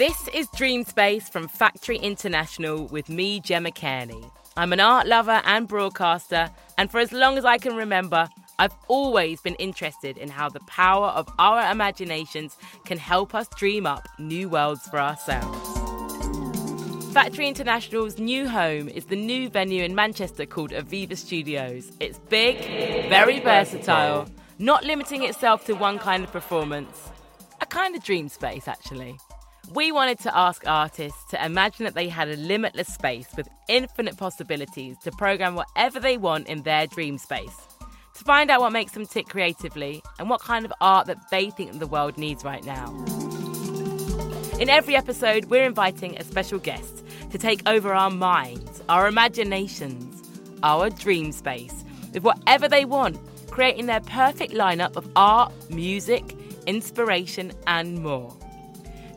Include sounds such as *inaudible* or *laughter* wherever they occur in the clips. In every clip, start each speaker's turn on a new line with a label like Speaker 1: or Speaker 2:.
Speaker 1: This is Dream Space from Factory International with me, Gemma Cairney. I'm an art lover and broadcaster, and for as long as I can remember, I've always been interested in how the power of our imaginations can help us dream up new worlds for ourselves. Factory International's new home is the new venue in Manchester called Aviva Studios. It's big, very versatile, not limiting itself to one kind of performance. A kind of dream space, actually. We wanted to ask artists to imagine that they had a limitless space with infinite possibilities to program whatever they want in their dream space. To find out what makes them tick creatively and what kind of art that they think the world needs right now. In every episode, we're inviting a special guest to take over our minds, our imaginations, our dream space with whatever they want, creating their perfect lineup of art, music, inspiration, and more.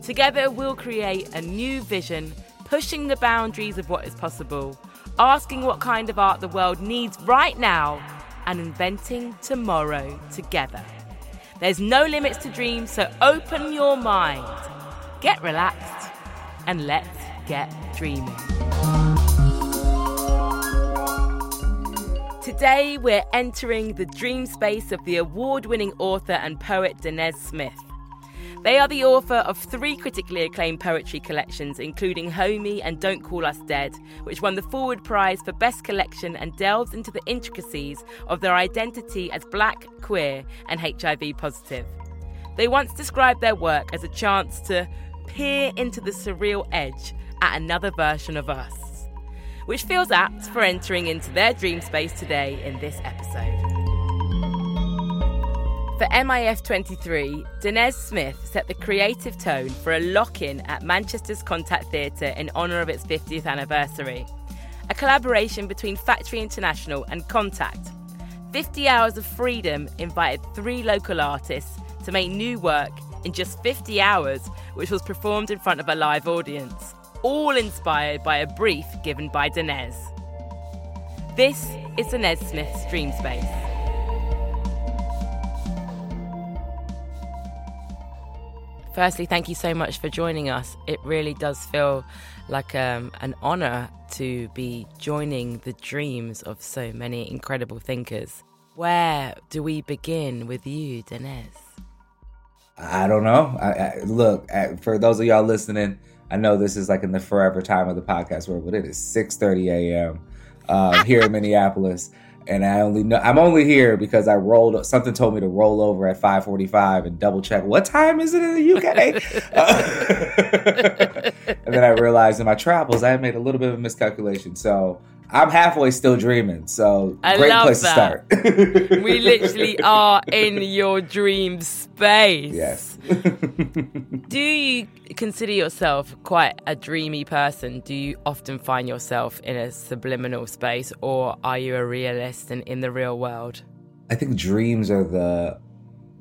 Speaker 1: Together, we'll create a new vision, pushing the boundaries of what is possible, asking what kind of art the world needs right now, and inventing tomorrow together. There's no limits to dreams, so open your mind, get relaxed, and let's get dreaming. Today, we're entering the dream space of the award winning author and poet Danez Smith. They are the author of three critically acclaimed poetry collections, including Homie and Don't Call Us Dead, which won the Forward Prize for Best Collection and delves into the intricacies of their identity as black, queer, and HIV positive. They once described their work as a chance to peer into the surreal edge at another version of us, which feels apt for entering into their dream space today in this episode. For MIF 23, Danez Smith set the creative tone for a lock in at Manchester's Contact Theatre in honour of its 50th anniversary. A collaboration between Factory International and Contact. 50 Hours of Freedom invited three local artists to make new work in just 50 hours, which was performed in front of a live audience, all inspired by a brief given by Danez. This is Danez Smith's Dream Space. Firstly, thank you so much for joining us. It really does feel like um, an honor to be joining the dreams of so many incredible thinkers. Where do we begin with you, Danez?
Speaker 2: I don't know. I, I, look, for those of y'all listening, I know this is like in the forever time of the podcast world, but it is 6:30 a.m. Uh, here in *laughs* Minneapolis and I only know I'm only here because I rolled something told me to roll over at 5:45 and double check what time is it in the UK. uh, *laughs* *laughs* and then I realized in my travels I had made a little bit of a miscalculation. So I'm halfway still dreaming. So
Speaker 1: I
Speaker 2: great place
Speaker 1: that.
Speaker 2: to start.
Speaker 1: we literally *laughs* are in your dream space.
Speaker 2: Yes. *laughs*
Speaker 1: Do you consider yourself quite a dreamy person? Do you often find yourself in a subliminal space or are you a realist and in the real world?
Speaker 2: I think dreams are the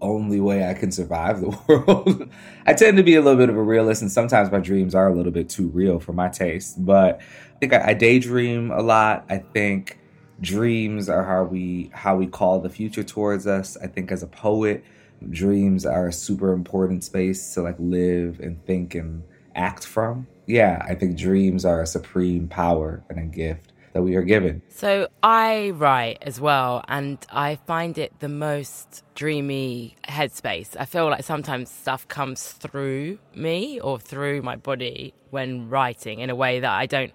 Speaker 2: only way I can survive the *laughs* world. I tend to be a little bit of a realist, and sometimes my dreams are a little bit too real for my taste. But think I, I daydream a lot. I think dreams are how we how we call the future towards us. I think as a poet, dreams are a super important space to like live and think and act from. Yeah, I think dreams are a supreme power and a gift that we are given.
Speaker 1: So I write as well, and I find it the most dreamy headspace. I feel like sometimes stuff comes through me or through my body when writing in a way that I don't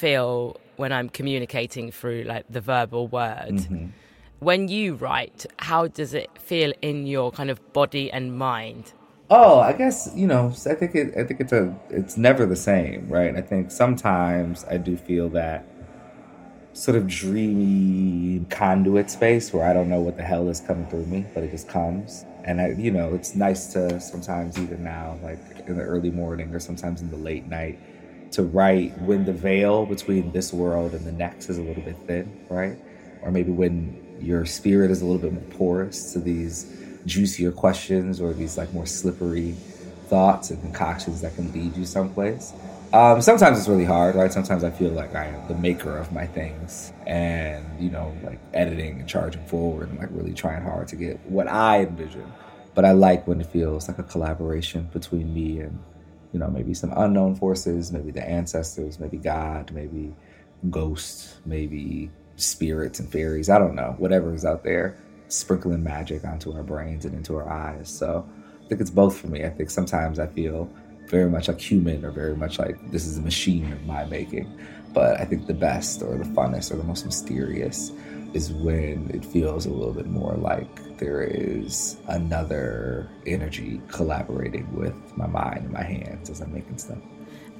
Speaker 1: feel when I'm communicating through like the verbal word.
Speaker 2: Mm-hmm.
Speaker 1: When you write, how does it feel in your kind of body and mind?
Speaker 2: Oh, I guess you know. I think it. I think it's a. It's never the same, right? I think sometimes I do feel that sort of dreamy conduit space where I don't know what the hell is coming through me, but it just comes. And I, you know, it's nice to sometimes even now, like in the early morning or sometimes in the late night, to write when the veil between this world and the next is a little bit thin, right? Or maybe when your spirit is a little bit more porous to these juicier questions or these like more slippery thoughts and concoctions that can lead you someplace. Um, sometimes it's really hard, right? Sometimes I feel like I am the maker of my things and, you know, like editing and charging forward and like really trying hard to get what I envision. But I like when it feels like a collaboration between me and you know, maybe some unknown forces, maybe the ancestors, maybe God, maybe ghosts, maybe spirits and fairies. I don't know, whatever is out there, sprinkling magic onto our brains and into our eyes. So I think it's both for me. I think sometimes I feel very much like human or very much like this is a machine of my making. But I think the best or the funnest or the most mysterious is when it feels a little bit more like there is another energy collaborating with my mind and my hands as I'm making stuff.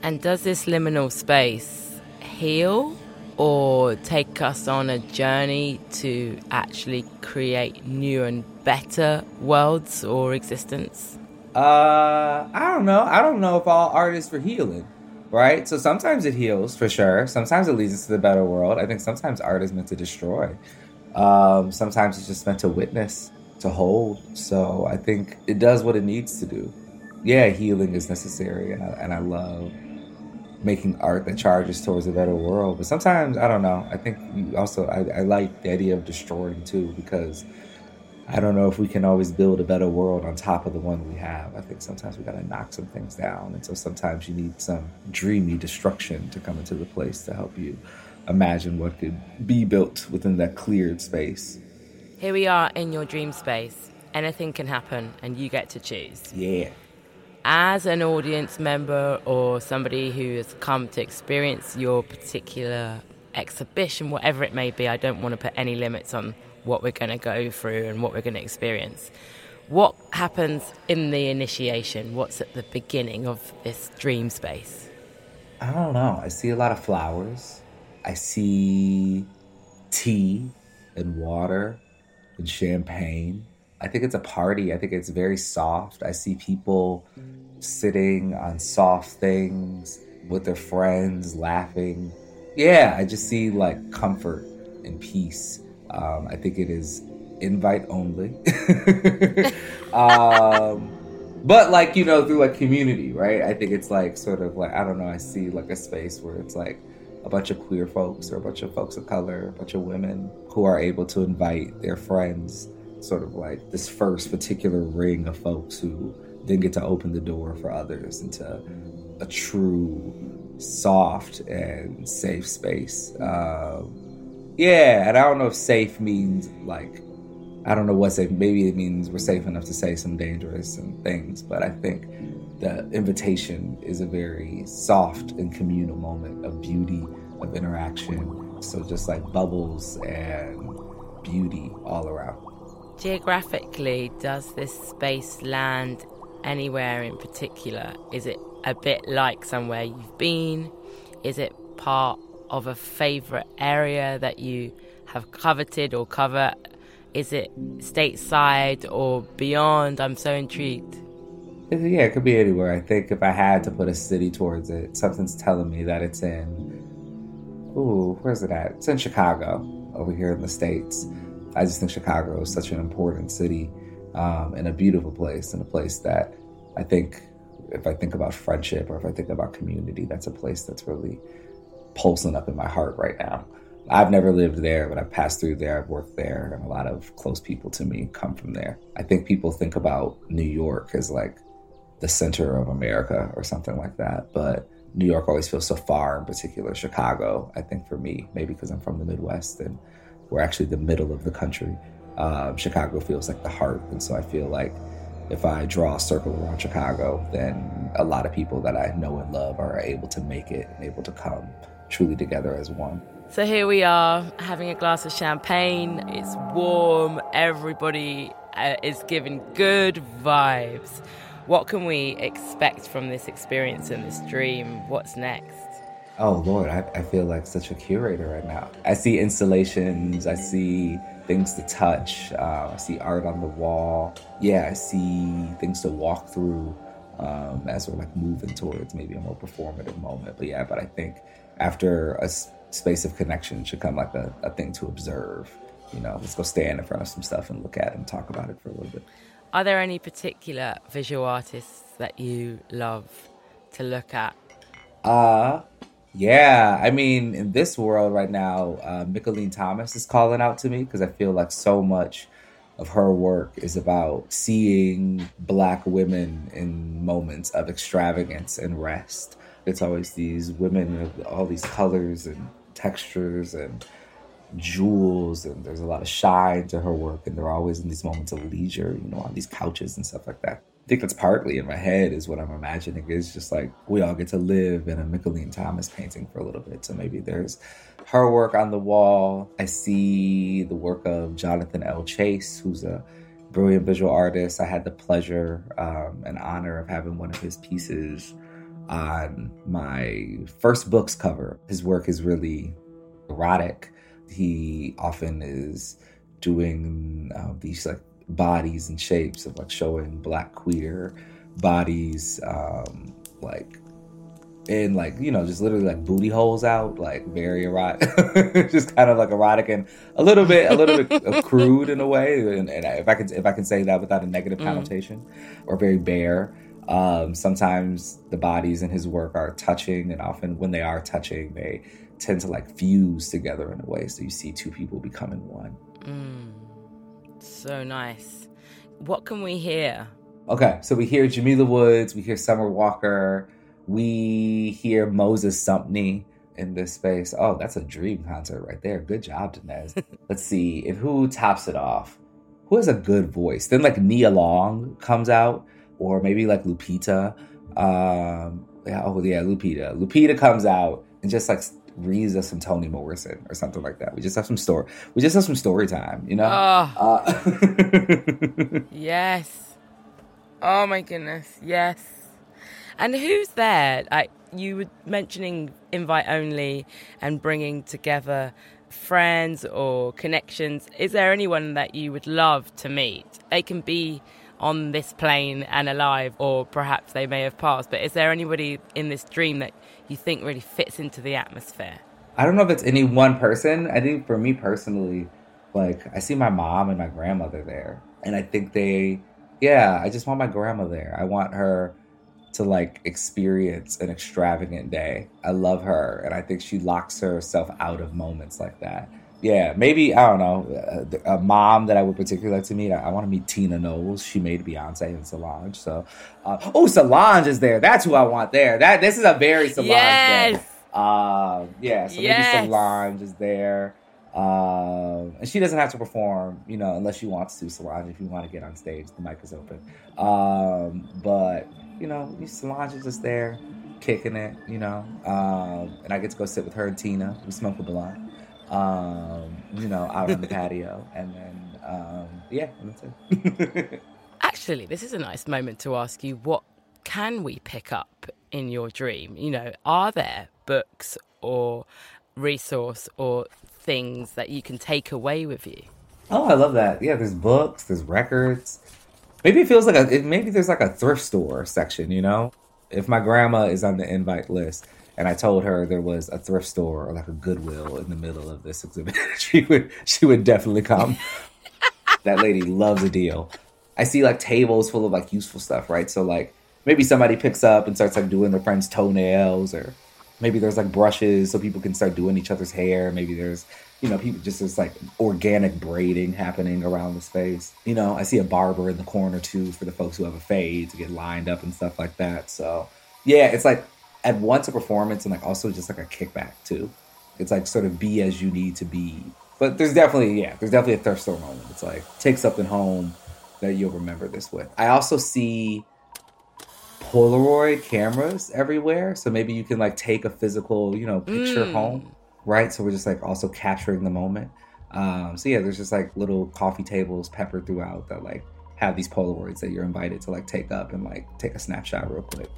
Speaker 1: And does this liminal space heal or take us on a journey to actually create new and better worlds or existence?
Speaker 2: Uh, I don't know. I don't know if all art is for healing, right? So sometimes it heals for sure. Sometimes it leads us to the better world. I think sometimes art is meant to destroy. Um, sometimes it's just meant to witness, to hold. So I think it does what it needs to do. Yeah, healing is necessary, and I, and I love making art that charges towards a better world. But sometimes I don't know. I think also I, I like the idea of destroying too because I don't know if we can always build a better world on top of the one we have. I think sometimes we got to knock some things down. And so sometimes you need some dreamy destruction to come into the place to help you imagine what could be built within that cleared space.
Speaker 1: Here we are in your dream space. Anything can happen, and you get to choose.
Speaker 2: Yeah.
Speaker 1: As an audience member or somebody who has come to experience your particular exhibition, whatever it may be, I don't want to put any limits on what we're going to go through and what we're going to experience. What happens in the initiation? What's at the beginning of this dream space?
Speaker 2: I don't know. I see a lot of flowers. I see tea and water and champagne. I think it's a party. I think it's very soft. I see people sitting on soft things with their friends, laughing. Yeah, I just see like comfort and peace um, I think it is invite only. *laughs* um, but like you know through like community, right? I think it's like sort of like I don't know. I see like a space where it's like a bunch of queer folks or a bunch of folks of color, a bunch of women who are able to invite their friends, sort of like this first particular ring of folks who then get to open the door for others into a true soft and safe space. Um, yeah, and I don't know if safe means like I don't know what safe. Maybe it means we're safe enough to say some dangerous and things, but I think the invitation is a very soft and communal moment of beauty, of interaction. So just like bubbles and beauty all around.
Speaker 1: Geographically, does this space land anywhere in particular? Is it a bit like somewhere you've been? Is it part of a favorite area that you have coveted or cover? Is it stateside or beyond? I'm so intrigued.
Speaker 2: Yeah, it could be anywhere. I think if I had to put a city towards it, something's telling me that it's in. Ooh, where's it at? It's in Chicago, over here in the States. I just think Chicago is such an important city um, and a beautiful place, and a place that I think, if I think about friendship or if I think about community, that's a place that's really pulsing up in my heart right now. I've never lived there, but I've passed through there. I've worked there, and a lot of close people to me come from there. I think people think about New York as like the center of America or something like that, but New York always feels so far, in particular, Chicago. I think for me, maybe because I'm from the Midwest and we're actually the middle of the country, um, Chicago feels like the heart. And so I feel like if I draw a circle around Chicago, then a lot of people that I know and love are able to make it and able to come truly together as one.
Speaker 1: So here we are having a glass of champagne. It's warm. Everybody uh, is giving good vibes. What can we expect from this experience and this dream? What's next?
Speaker 2: Oh Lord, I, I feel like such a curator right now. I see installations. I see things to touch. Uh, I see art on the wall. Yeah, I see things to walk through um, as we're like moving towards maybe a more performative moment. But yeah, but I think after a space of connection should come like a, a thing to observe. You know, let's go stand in front of some stuff and look at it and talk about it for a little bit.
Speaker 1: Are there any particular visual artists that you love to look at?
Speaker 2: Uh, yeah. I mean, in this world right now, uh, Mickalene Thomas is calling out to me because I feel like so much of her work is about seeing black women in moments of extravagance and rest. It's always these women of all these colors and textures and jewels and there's a lot of shine to her work and they're always in these moments of leisure, you know, on these couches and stuff like that. I think that's partly in my head is what I'm imagining is just like we all get to live in a Mickalene Thomas painting for a little bit. So maybe there's her work on the wall. I see the work of Jonathan L. Chase, who's a brilliant visual artist. I had the pleasure um, and honor of having one of his pieces on my first book's cover. His work is really erotic. He often is doing uh, these like bodies and shapes of like showing black queer bodies, um, like and like you know just literally like booty holes out like very erotic *laughs* just kind of like erotic and a little bit a little bit *laughs* crude in a way and, and, if i can if i can say that without a negative mm. connotation or very bare um, sometimes the bodies in his work are touching and often when they are touching they tend to like fuse together in a way so you see two people becoming one
Speaker 1: mm. so nice what can we hear
Speaker 2: okay so we hear jamila woods we hear summer walker we hear Moses Sumney in this space. Oh, that's a dream concert right there. Good job, Danez. *laughs* Let's see. And who tops it off? Who has a good voice? Then like Nia Long comes out, or maybe like Lupita. Um, yeah, oh yeah, Lupita. Lupita comes out and just like reads us some Toni Morrison or something like that. We just have some story. We just have some story time, you know.
Speaker 1: Oh. Uh- *laughs* yes. Oh my goodness. Yes. And who's there? Like you were mentioning invite only and bringing together friends or connections. Is there anyone that you would love to meet? They can be on this plane and alive, or perhaps they may have passed. But is there anybody in this dream that you think really fits into the atmosphere?
Speaker 2: I don't know if it's any one person. I think for me personally, like I see my mom and my grandmother there, and I think they, yeah, I just want my grandma there. I want her to like experience an extravagant day. I love her, and I think she locks herself out of moments like that. Yeah, maybe I don't know a, a mom that I would particularly like to meet. I, I want to meet Tina Knowles. She made Beyonce and Solange. So, uh, oh, Solange is there. That's who I want there. That this is a very Solange yes. Uh, yeah, so yes. maybe Solange is there. Um, and she doesn't have to perform, you know, unless she wants to. Solange, if you want to get on stage, the mic is open. Um, but you know, Solange is just there, kicking it, you know. Um, and I get to go sit with her and Tina. We smoke a blunt, um, you know, out on the patio. And then, um, yeah, that's it. *laughs*
Speaker 1: Actually, this is a nice moment to ask you what can we pick up in your dream? You know, are there books or resource or things that you can take away with you?
Speaker 2: Oh, I love that. Yeah, there's books, there's records, Maybe it feels like a maybe there's like a thrift store section, you know? If my grandma is on the invite list and I told her there was a thrift store or like a Goodwill in the middle of this exhibit, *laughs* she would she would definitely come. *laughs* that lady loves a deal. I see like tables full of like useful stuff, right? So like maybe somebody picks up and starts like doing their friend's toenails or maybe there's like brushes so people can start doing each other's hair. Maybe there's you know, people just this like organic braiding happening around the space. You know, I see a barber in the corner too for the folks who have a fade to get lined up and stuff like that. So yeah, it's like at once a performance and like also just like a kickback too. It's like sort of be as you need to be. But there's definitely yeah, there's definitely a thrift store moment. It's like take something home that you'll remember this with. I also see Polaroid cameras everywhere, so maybe you can like take a physical, you know, picture mm. home right? So we're just like also capturing the moment. Um, so yeah, there's just like little coffee tables peppered throughout that like have these Polaroids that you're invited to like take up and like take a snapshot real quick.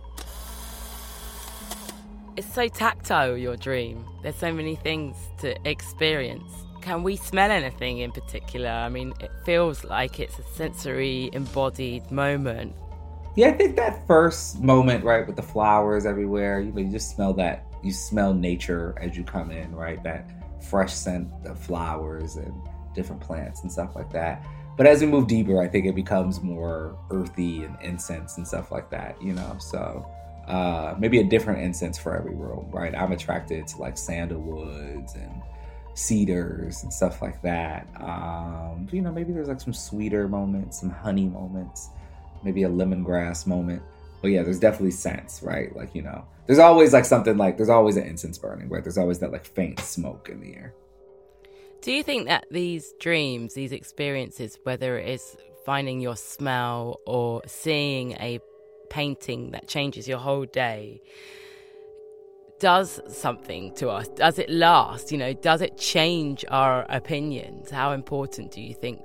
Speaker 1: It's so tactile, your dream. There's so many things to experience. Can we smell anything in particular? I mean, it feels like it's a sensory embodied moment.
Speaker 2: Yeah, I think that first moment, right, with the flowers everywhere, you know, you just smell that you smell nature as you come in, right? That fresh scent of flowers and different plants and stuff like that. But as we move deeper, I think it becomes more earthy and incense and stuff like that, you know? So uh, maybe a different incense for every room, right? I'm attracted to like sandalwoods and cedars and stuff like that. Um, you know, maybe there's like some sweeter moments, some honey moments, maybe a lemongrass moment. But yeah, there's definitely scents, right? Like, you know, there's always like something like there's always an incense burning, right? There's always that like faint smoke in the air.
Speaker 1: Do you think that these dreams, these experiences, whether it is finding your smell or seeing a painting that changes your whole day, does something to us? Does it last? You know, does it change our opinions? How important do you think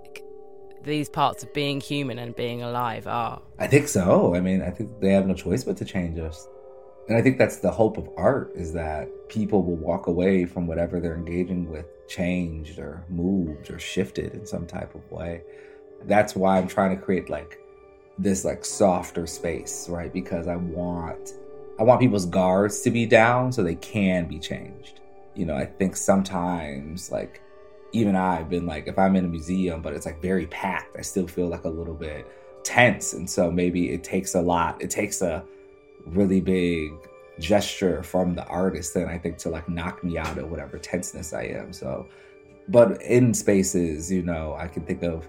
Speaker 1: these parts of being human and being alive are?
Speaker 2: I think so. I mean, I think they have no choice but to change us. And I think that's the hope of art is that people will walk away from whatever they're engaging with changed or moved or shifted in some type of way. That's why I'm trying to create like this like softer space, right? Because I want I want people's guards to be down so they can be changed. You know, I think sometimes like even I've been like if I'm in a museum but it's like very packed, I still feel like a little bit tense and so maybe it takes a lot. It takes a really big gesture from the artist then I think to like knock me out of whatever tenseness I am. So but in spaces, you know, I can think of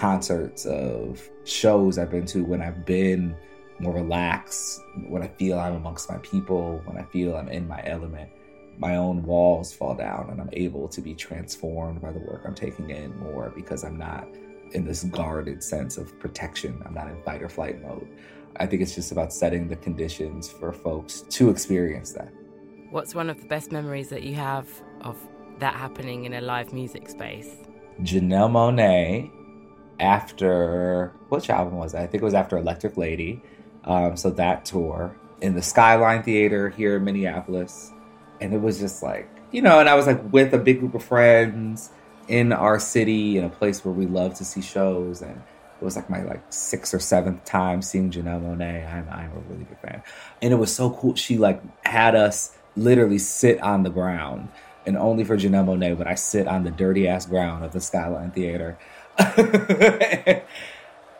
Speaker 2: concerts of shows I've been to when I've been more relaxed, when I feel I'm amongst my people, when I feel I'm in my element, my own walls fall down and I'm able to be transformed by the work I'm taking in more because I'm not in this guarded sense of protection. I'm not in fight or flight mode. I think it's just about setting the conditions for folks to experience that.
Speaker 1: What's one of the best memories that you have of that happening in a live music space?
Speaker 2: Janelle Monáe, after which album was it? I think it was after Electric Lady. Um, so that tour in the Skyline Theater here in Minneapolis. And it was just like, you know, and I was like with a big group of friends in our city in a place where we love to see shows. And it was like my like sixth or seventh time seeing Janelle Monáe. I'm, I'm a really big fan. And it was so cool. She like had us literally sit on the ground. And only for Janelle Monáe would I sit on the dirty ass ground of the Skyline Theater. *laughs*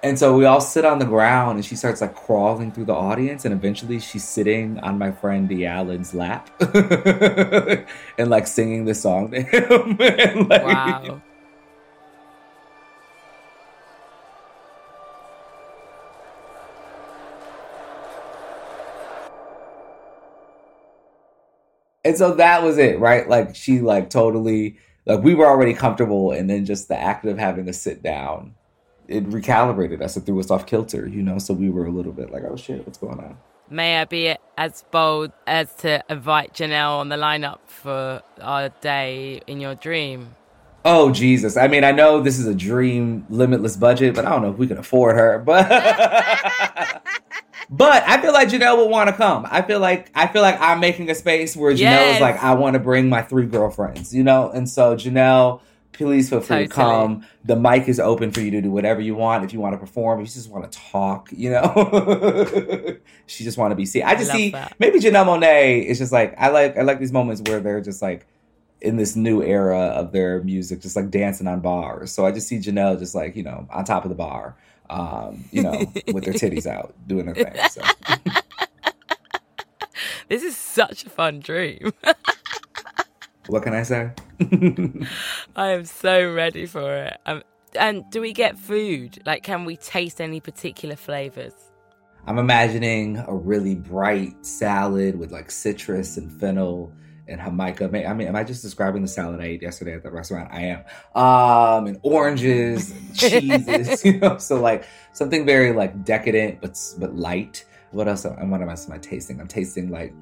Speaker 2: And so we all sit on the ground and she starts like crawling through the audience and eventually she's sitting on my friend D Allen's lap *laughs* and like singing the song to him. *laughs* and, like, wow. And so that was it, right? Like she like totally like we were already comfortable and then just the act of having to sit down it recalibrated us. It threw us off kilter, you know. So we were a little bit like, "Oh shit, what's going on?"
Speaker 1: May I be as bold as to invite Janelle on the lineup for our day in your dream?
Speaker 2: Oh Jesus! I mean, I know this is a dream, limitless budget, but I don't know if we can afford her. But *laughs* but I feel like Janelle would want to come. I feel like I feel like I'm making a space where Janelle yes. is like, I want to bring my three girlfriends, you know, and so Janelle please feel free totally. to come. The mic is open for you to do whatever you want. If you want to perform, if you just want to talk, you know, *laughs* she just want to be seen. I just I see that. maybe Janelle Monáe is just like I like I like these moments where they're just like in this new era of their music, just like dancing on bars. So I just see Janelle just like you know on top of the bar, um, you know, with their titties out doing their thing. So. *laughs*
Speaker 1: this is such a fun dream. *laughs*
Speaker 2: what can I say? *laughs*
Speaker 1: I am so ready for it. Um, and do we get food? Like, can we taste any particular flavors?
Speaker 2: I'm imagining a really bright salad with like citrus and fennel and jamaica. I mean, am I just describing the salad I ate yesterday at the restaurant? I am. Um, and oranges, and *laughs* cheeses, you know. So like something very like decadent but but light. What else? And what else am I tasting? I'm tasting like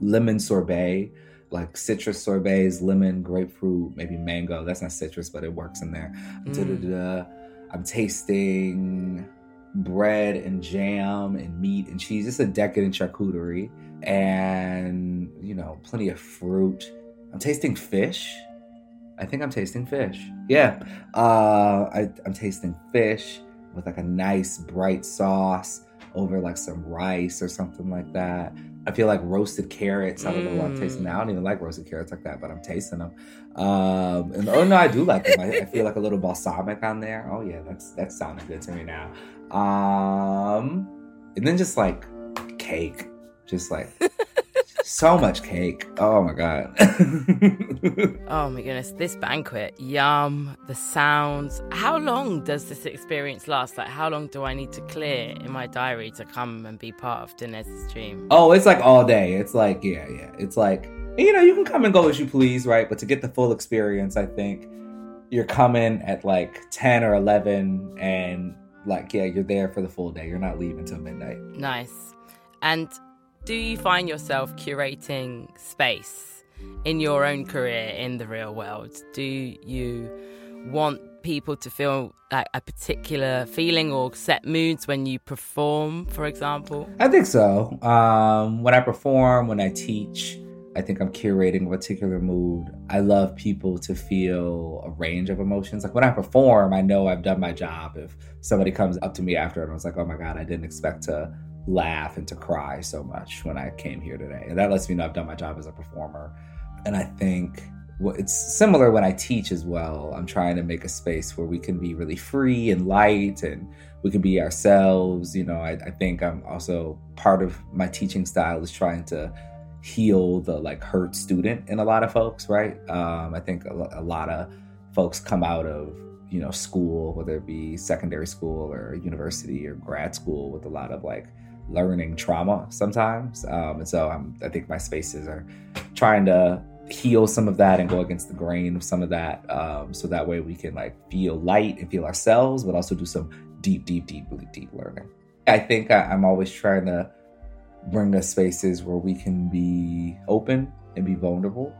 Speaker 2: lemon sorbet like citrus sorbets, lemon, grapefruit, maybe mango. That's not citrus, but it works in there. Mm. I'm tasting bread and jam and meat and cheese. It's a decadent charcuterie and, you know, plenty of fruit. I'm tasting fish. I think I'm tasting fish. Yeah. Uh, I, I'm tasting fish with like a nice bright sauce over like some rice or something like that. I feel like roasted carrots. I don't know what I'm tasting now. I don't even like roasted carrots like that, but I'm tasting them. Um, and oh no, I do like them. I, I, feel like a little balsamic on there. Oh yeah, that's that's sounding good to me now. Um, and then just like cake, just like so much cake. Oh my god. *laughs*
Speaker 1: oh my goodness, this banquet, yum, the sounds. How long does this experience last? Like, how long do I need to clear in my diary to come and be part of Danez's dream?
Speaker 2: Oh, it's like all day. It's like, yeah, yeah. It's like, you know, you can come and go as you please, right? But to get the full experience, I think you're coming at like 10 or 11 and like, yeah, you're there for the full day. You're not leaving till midnight.
Speaker 1: Nice. And do you find yourself curating space in your own career in the real world? Do you want people to feel like a particular feeling or set moods when you perform, for example?
Speaker 2: I think so. Um, when I perform, when I teach, I think I'm curating a particular mood. I love people to feel a range of emotions. Like when I perform, I know I've done my job. If somebody comes up to me after and I was like, oh my God, I didn't expect to laugh and to cry so much when I came here today. And that lets me know I've done my job as a performer. And I think well, it's similar when I teach as well. I'm trying to make a space where we can be really free and light and we can be ourselves. You know, I, I think I'm also part of my teaching style is trying to heal the like hurt student in a lot of folks, right? Um, I think a, a lot of folks come out of you know school whether it be secondary school or university or grad school with a lot of like learning trauma sometimes. Um, and so I'm, I think my spaces are trying to heal some of that and go against the grain of some of that. Um, so that way we can like feel light and feel ourselves, but also do some deep, deep, deep, really deep learning. I think I, I'm always trying to bring us spaces where we can be open and be vulnerable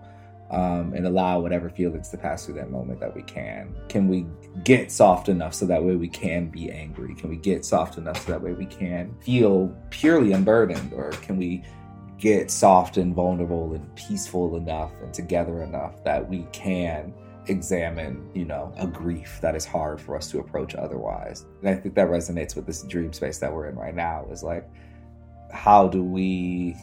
Speaker 2: um, and allow whatever feelings to pass through that moment that we can. Can we get soft enough so that way we can be angry? Can we get soft enough so that way we can feel purely unburdened? Or can we get soft and vulnerable and peaceful enough and together enough that we can examine, you know, a grief that is hard for us to approach otherwise? And I think that resonates with this dream space that we're in right now is like, how do we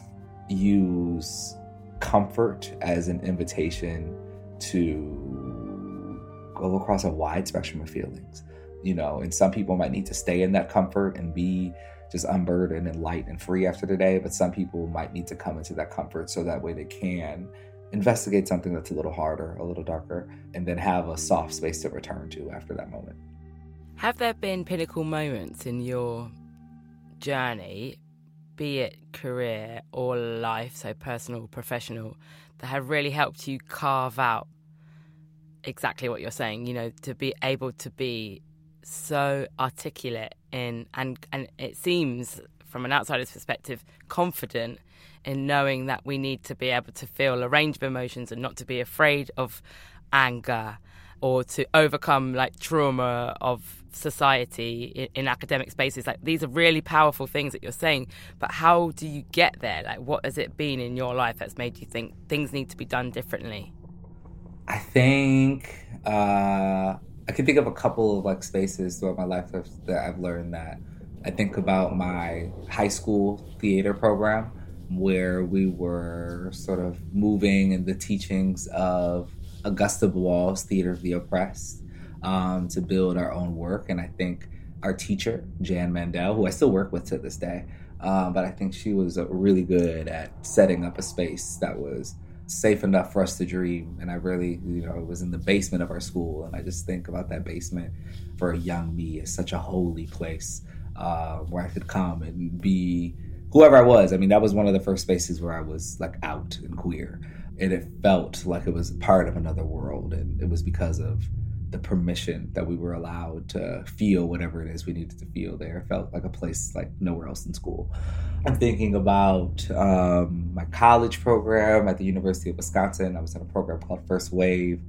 Speaker 2: use comfort as an invitation to go across a wide spectrum of feelings. You know and some people might need to stay in that comfort and be just unburdened and light and free after the day but some people might need to come into that comfort so that way they can investigate something that's a little harder a little darker and then have a soft space to return to after that moment.
Speaker 1: Have there been pinnacle moments in your journey be it career or life, so personal, professional, that have really helped you carve out exactly what you're saying, you know, to be able to be so articulate in and and it seems from an outsider's perspective confident in knowing that we need to be able to feel a range of emotions and not to be afraid of anger or to overcome like trauma of society in, in, academic spaces. Like these are really powerful things that you're saying but how do you get there? Like what has it been in your life that's made you think things need to be done differently?
Speaker 2: I think uh i can think of a couple of like spaces throughout my life that i've learned that. I think about my high school theater program where we were sort of moving in the teachings of augusto boal's theater of the oppressed um, to build our own work. And I think our teacher, Jan Mandel, who I still work with to this day, um, but I think she was uh, really good at setting up a space that was safe enough for us to dream. And I really, you know, it was in the basement of our school. And I just think about that basement for a young me as such a holy place uh, where I could come and be whoever I was. I mean, that was one of the first spaces where I was like out and queer. And it felt like it was part of another world. And it was because of the permission that we were allowed to feel whatever it is we needed to feel there. It felt like a place like nowhere else in school. I'm thinking about um, my college program at the University of Wisconsin. I was in a program called First Wave,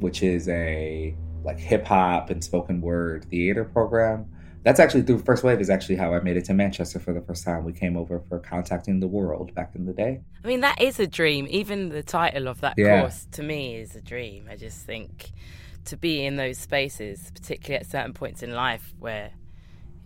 Speaker 2: which is a like hip hop and spoken word theater program. That's actually through First Wave is actually how I made it to Manchester for the first time. We came over for contacting the world back in the day.
Speaker 1: I mean, that is a dream. Even the title of that yeah. course to me is a dream. I just think to be in those spaces, particularly at certain points in life where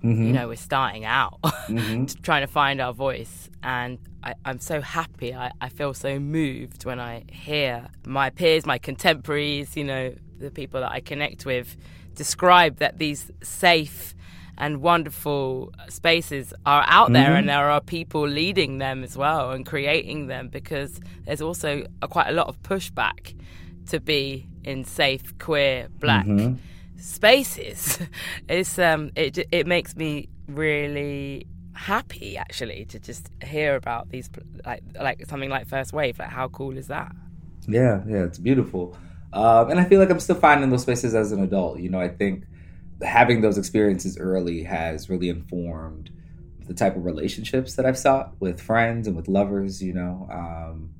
Speaker 1: mm-hmm. you know we're starting out, *laughs* mm-hmm. trying to find our voice. And I, am so happy. I, I feel so moved when I hear my peers, my contemporaries, you know, the people that I connect with, describe that these safe and wonderful spaces are out there,
Speaker 2: Mm-hmm.
Speaker 1: and there are people leading them as well and creating them because there's also a, quite a lot of pushback to be in safe, queer, black
Speaker 2: Mm-hmm.
Speaker 1: spaces. *laughs* It's um, it it makes me really happy actually to just hear about these like like something like First Wave. Like, how cool is that?
Speaker 2: Yeah, yeah, it's beautiful. Um, and I feel like I'm still finding those spaces as an adult. You know, I think having those experiences early has really informed the type of relationships that I've sought with friends and with lovers. You know, um,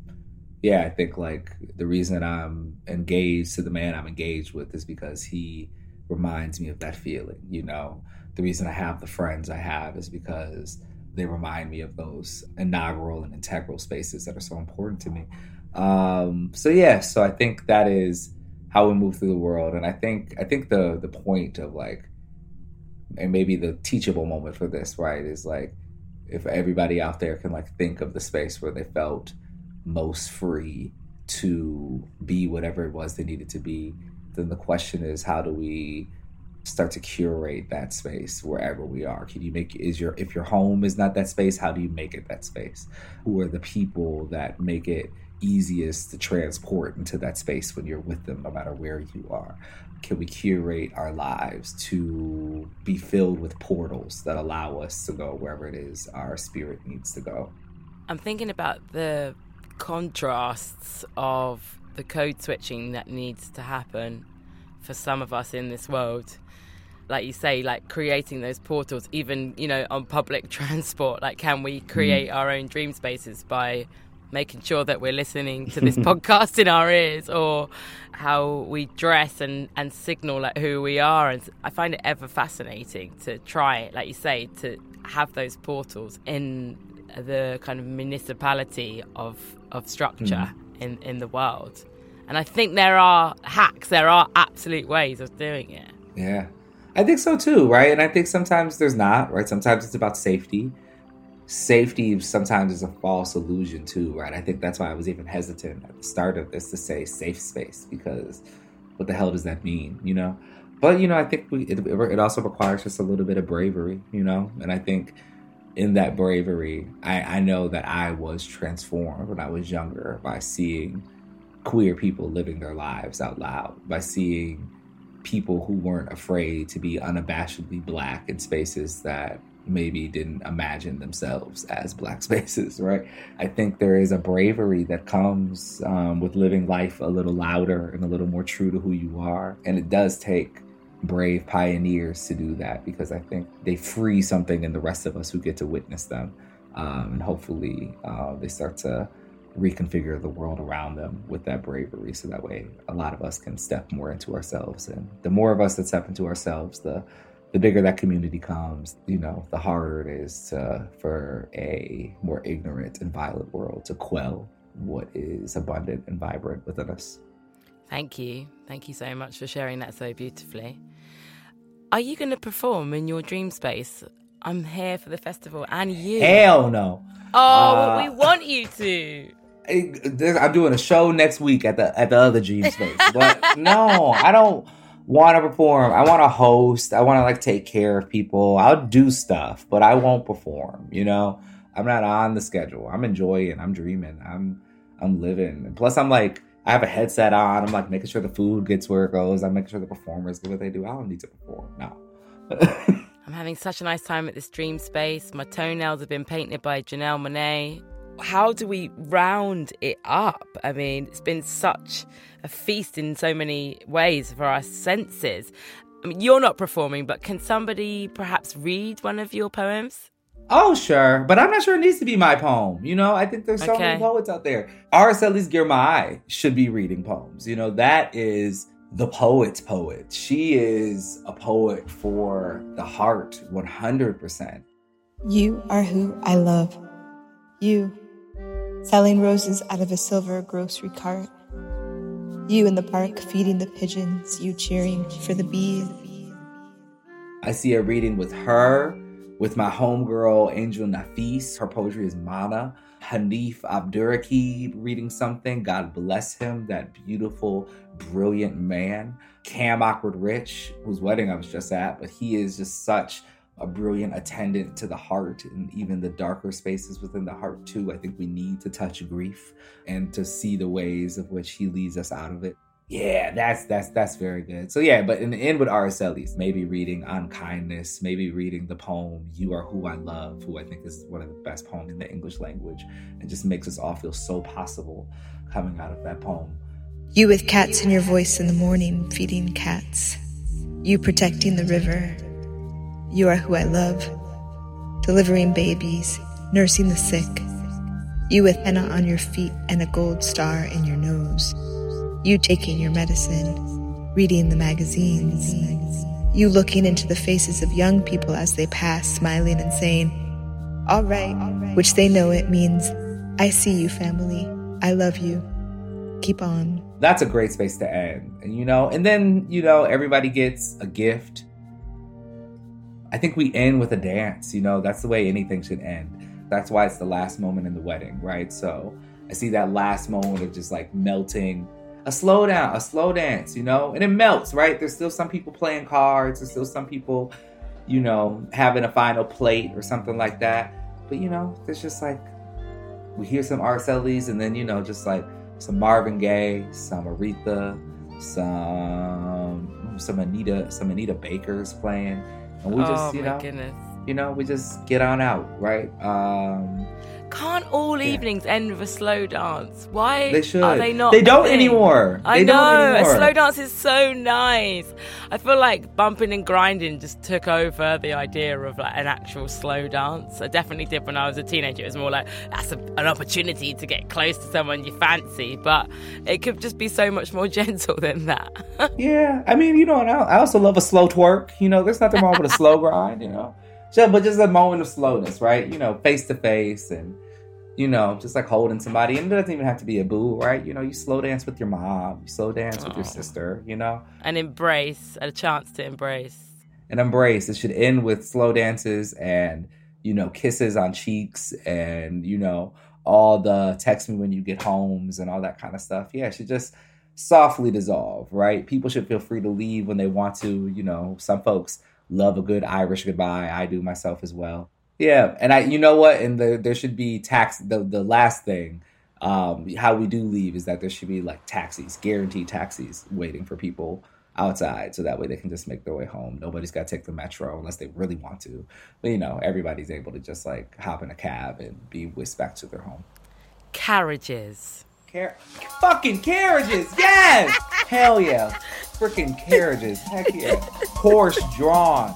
Speaker 2: yeah, I think like the reason I'm engaged to the man I'm engaged with is because he reminds me of that feeling. You know, the reason I have the friends I have is because they remind me of those inaugural and integral spaces that are so important to me. Um, so yeah, so I think that is how we move through the world, and I think I think the the point of like, and maybe the teachable moment for this, right, is like if everybody out there can like think of the space where they felt most free to be whatever it was they needed to be, then the question is how do we start to curate that space wherever we are? Can you make is your if your home is not that space how do you make it that space? Who are the people that make it easiest to transport into that space when you're with them no matter where you are can we curate our lives to be filled with portals that allow us to go wherever it is our spirit needs to go
Speaker 1: I'm thinking about the contrasts of the code switching that needs to happen for some of us in this world. Like you say, like creating those portals, even, you know, on public *laughs* transport. Like, can we mm. create our own dream spaces by making sure that we're listening to this *laughs* podcast in our ears or how we dress and, and signal like who we are? And I find it ever fascinating to try like you say, to have those portals in the kind of municipality of of structure mm. in in the world. And I think there are hacks, there are absolute ways of doing it.
Speaker 2: Yeah. I think so too, right? And I think sometimes there's not, right? Sometimes it's about safety. Safety sometimes is a false illusion too, right? I think that's why I was even hesitant at the start of this to say safe space because what the hell does that mean, you know? But you know, I think we, it, it also requires just a little bit of bravery, you know. And I think in that bravery, I, I know that I was transformed when I was younger by seeing queer people living their lives out loud, by seeing people who weren't afraid to be unabashedly black in spaces that maybe didn't imagine themselves as black *laughs* spaces, right? I think there is a bravery that comes um, with living life a little louder and a little more true to who you are. And it does take brave pioneers to do that because I think they free something in the rest of us who get to witness them. Um, and hopefully uh, they start to reconfigure the world around them with that bravery so that way a lot of us can step more into ourselves and the more of us that step into ourselves the the bigger that community comes you know the harder it is to, for a more ignorant and violent world to quell what is abundant and vibrant within us
Speaker 1: Thank you. Thank you so much for sharing that so beautifully. Are you going to perform in your dream space? I'm here for the festival and you.
Speaker 2: hell no
Speaker 1: oh,
Speaker 2: Uh,
Speaker 1: well, we want you to. *laughs*
Speaker 2: I'm doing a show next week at the at the other Dream Space, but *laughs* no, I don't want to perform. I want to host. I want to like take care of people. I'll do stuff, but I won't perform. You know, I'm not on the schedule. I'm enjoying. I'm dreaming. I'm I'm living. And plus, I'm like I have a headset on. I'm like making sure the food gets where it goes. I'm making sure the performers do what they do. I don't need to perform. No. *laughs*
Speaker 1: I'm having such a nice time at this dream space. My toenails have been painted by Janelle Monáe. How do we round it up? I mean, it's been such a feast in so many ways for our senses. I mean, you're not performing, but can somebody perhaps read one of your poems?
Speaker 2: Oh, sure. But I'm not sure it needs to be my poem. You know, I think there's so
Speaker 1: Okay.
Speaker 2: many poets out there. Aracelis Girmay should be reading poems. You know, that is the poet's poet. She is a poet for the heart, 100%.
Speaker 3: You are who I love. You, selling roses out of a silver grocery cart. You in the park feeding the pigeons, you cheering for the bees.
Speaker 2: I see a reading with her, with my homegirl Angel Nafis. Her poetry is Mana. Hanif Abdurraqib reading something. God bless him, that beautiful, brilliant man. Cam Awkward Rich, whose wedding I was just at, but he is just such a brilliant attendant to the heart and even the darker spaces within the heart too. I think we need to touch grief and to see the ways of which he leads us out of it. Yeah, that's that's that's very good. So yeah, but in the end with Aracelis, maybe reading On Kindness, maybe reading the poem You Are Who I Love, who I think is one of the best poems in the English language. and just makes us all feel so possible coming out of that poem.
Speaker 3: You with cats in your voice in the morning, feeding cats. You protecting the river. You are who I love. Delivering babies, nursing the sick. You with henna on your feet and a gold star in your nose. You taking your medicine, reading the magazines. You looking into the faces of young people as they pass, smiling and saying, All right, which they know it means, I see you, family. I love you. Keep on.
Speaker 2: That's a great space to end. And you know, and then, you know, everybody gets a gift. I think we end with a dance, you know, that's the way anything should end. That's why it's the last moment in the wedding, right? So I see that last moment of just like melting a slow down, a slow dance, you know, and it melts, right? There's still some people playing cards, there's still some people, you know, having a final plate or something like that. But you know, there's just like we hear some Aracelis and then you know, just like some Marvin Gaye, some Aretha, some some Anita, some Anita Baker's playing, and we just
Speaker 1: oh,
Speaker 2: you know,
Speaker 1: goodness.
Speaker 2: you know, we just get on out, right? Um,
Speaker 1: can't all
Speaker 2: Yeah.
Speaker 1: evenings end with a slow dance? Why
Speaker 2: They should.
Speaker 1: are they not?
Speaker 2: They don't
Speaker 1: thing?
Speaker 2: anymore.
Speaker 1: I
Speaker 2: They
Speaker 1: know.
Speaker 2: don't anymore.
Speaker 1: A slow dance is so nice. I feel like bumping and grinding just took over the idea of like an actual slow dance. I definitely did when I was a teenager. It was more like that's a, an opportunity to get close to someone you fancy, but it could just be so much more *laughs* gentle than that.
Speaker 2: Yeah, I mean, you know, I, I also love a slow twerk. You know, there's nothing wrong with a slow *laughs* grind. You know, just, but just a moment of slowness, right? You know, face to face, and you know, just like holding somebody, and it doesn't even have to be a boo, right? You know, you slow dance with your mom, you slow dance with your
Speaker 1: oh.
Speaker 2: sister. You know,
Speaker 1: An embrace, a chance to embrace.
Speaker 2: and embrace. It should end with slow dances and you know kisses on cheeks, and you know all the text me when you get homes and all that kind of stuff. Yeah, it should just softly dissolve, right? People should feel free to leave when they want to. You know, some folks love a good Irish goodbye. I do myself as well. Yeah, and I, you know what? And the, there should be tax. The the last thing, um, how we do leave is that there should be like taxis, guaranteed taxis, waiting for people outside, so that way they can just make their way home. Nobody's got to take the metro unless they really want to. But you know, everybody's able to just like hop in a cab and be whisked back to their home.
Speaker 1: Carriages.
Speaker 2: Car- fucking carriages, yes! Hell yeah. Freaking carriages, heck yeah. Horse drawn.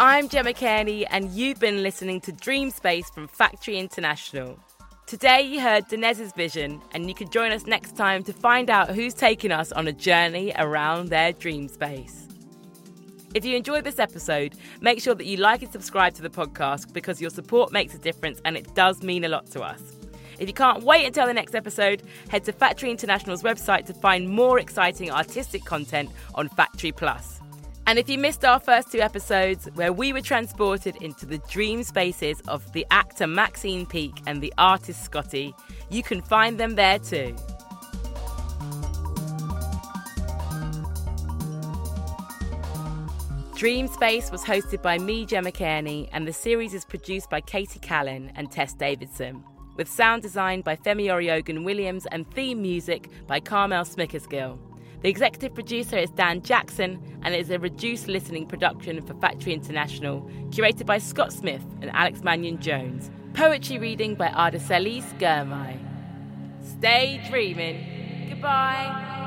Speaker 1: I'm Gemma Cairney, and you've been listening to Dream Space from Factory International. Today, you heard Danez's vision, and you can join us next time to find out who's taking us on a journey around their dream space. If you enjoyed this episode, make sure that you like and subscribe to the podcast because your support makes a difference and it does mean a lot to us. If you can't wait until the next episode, head to Factory International's website to find more exciting artistic content on Factory Plus. And if you missed our first two episodes, where we were transported into the dream spaces of the actor Maxine Peake and the artist Scotty, you can find them there too. Dream Space was hosted by me, Gemma Cairney, and the series is produced by Katie Callan and Tess Davidson, with sound design by Femi Oriogun Williams and theme music by Carmel Smickersgill. The executive producer is Dan Jackson, and it is a reduced listening production for Factory International, curated by Scott Smith and Alex Mannion Jones. Poetry reading by Aracelis Girmay. Stay dreaming. Goodbye.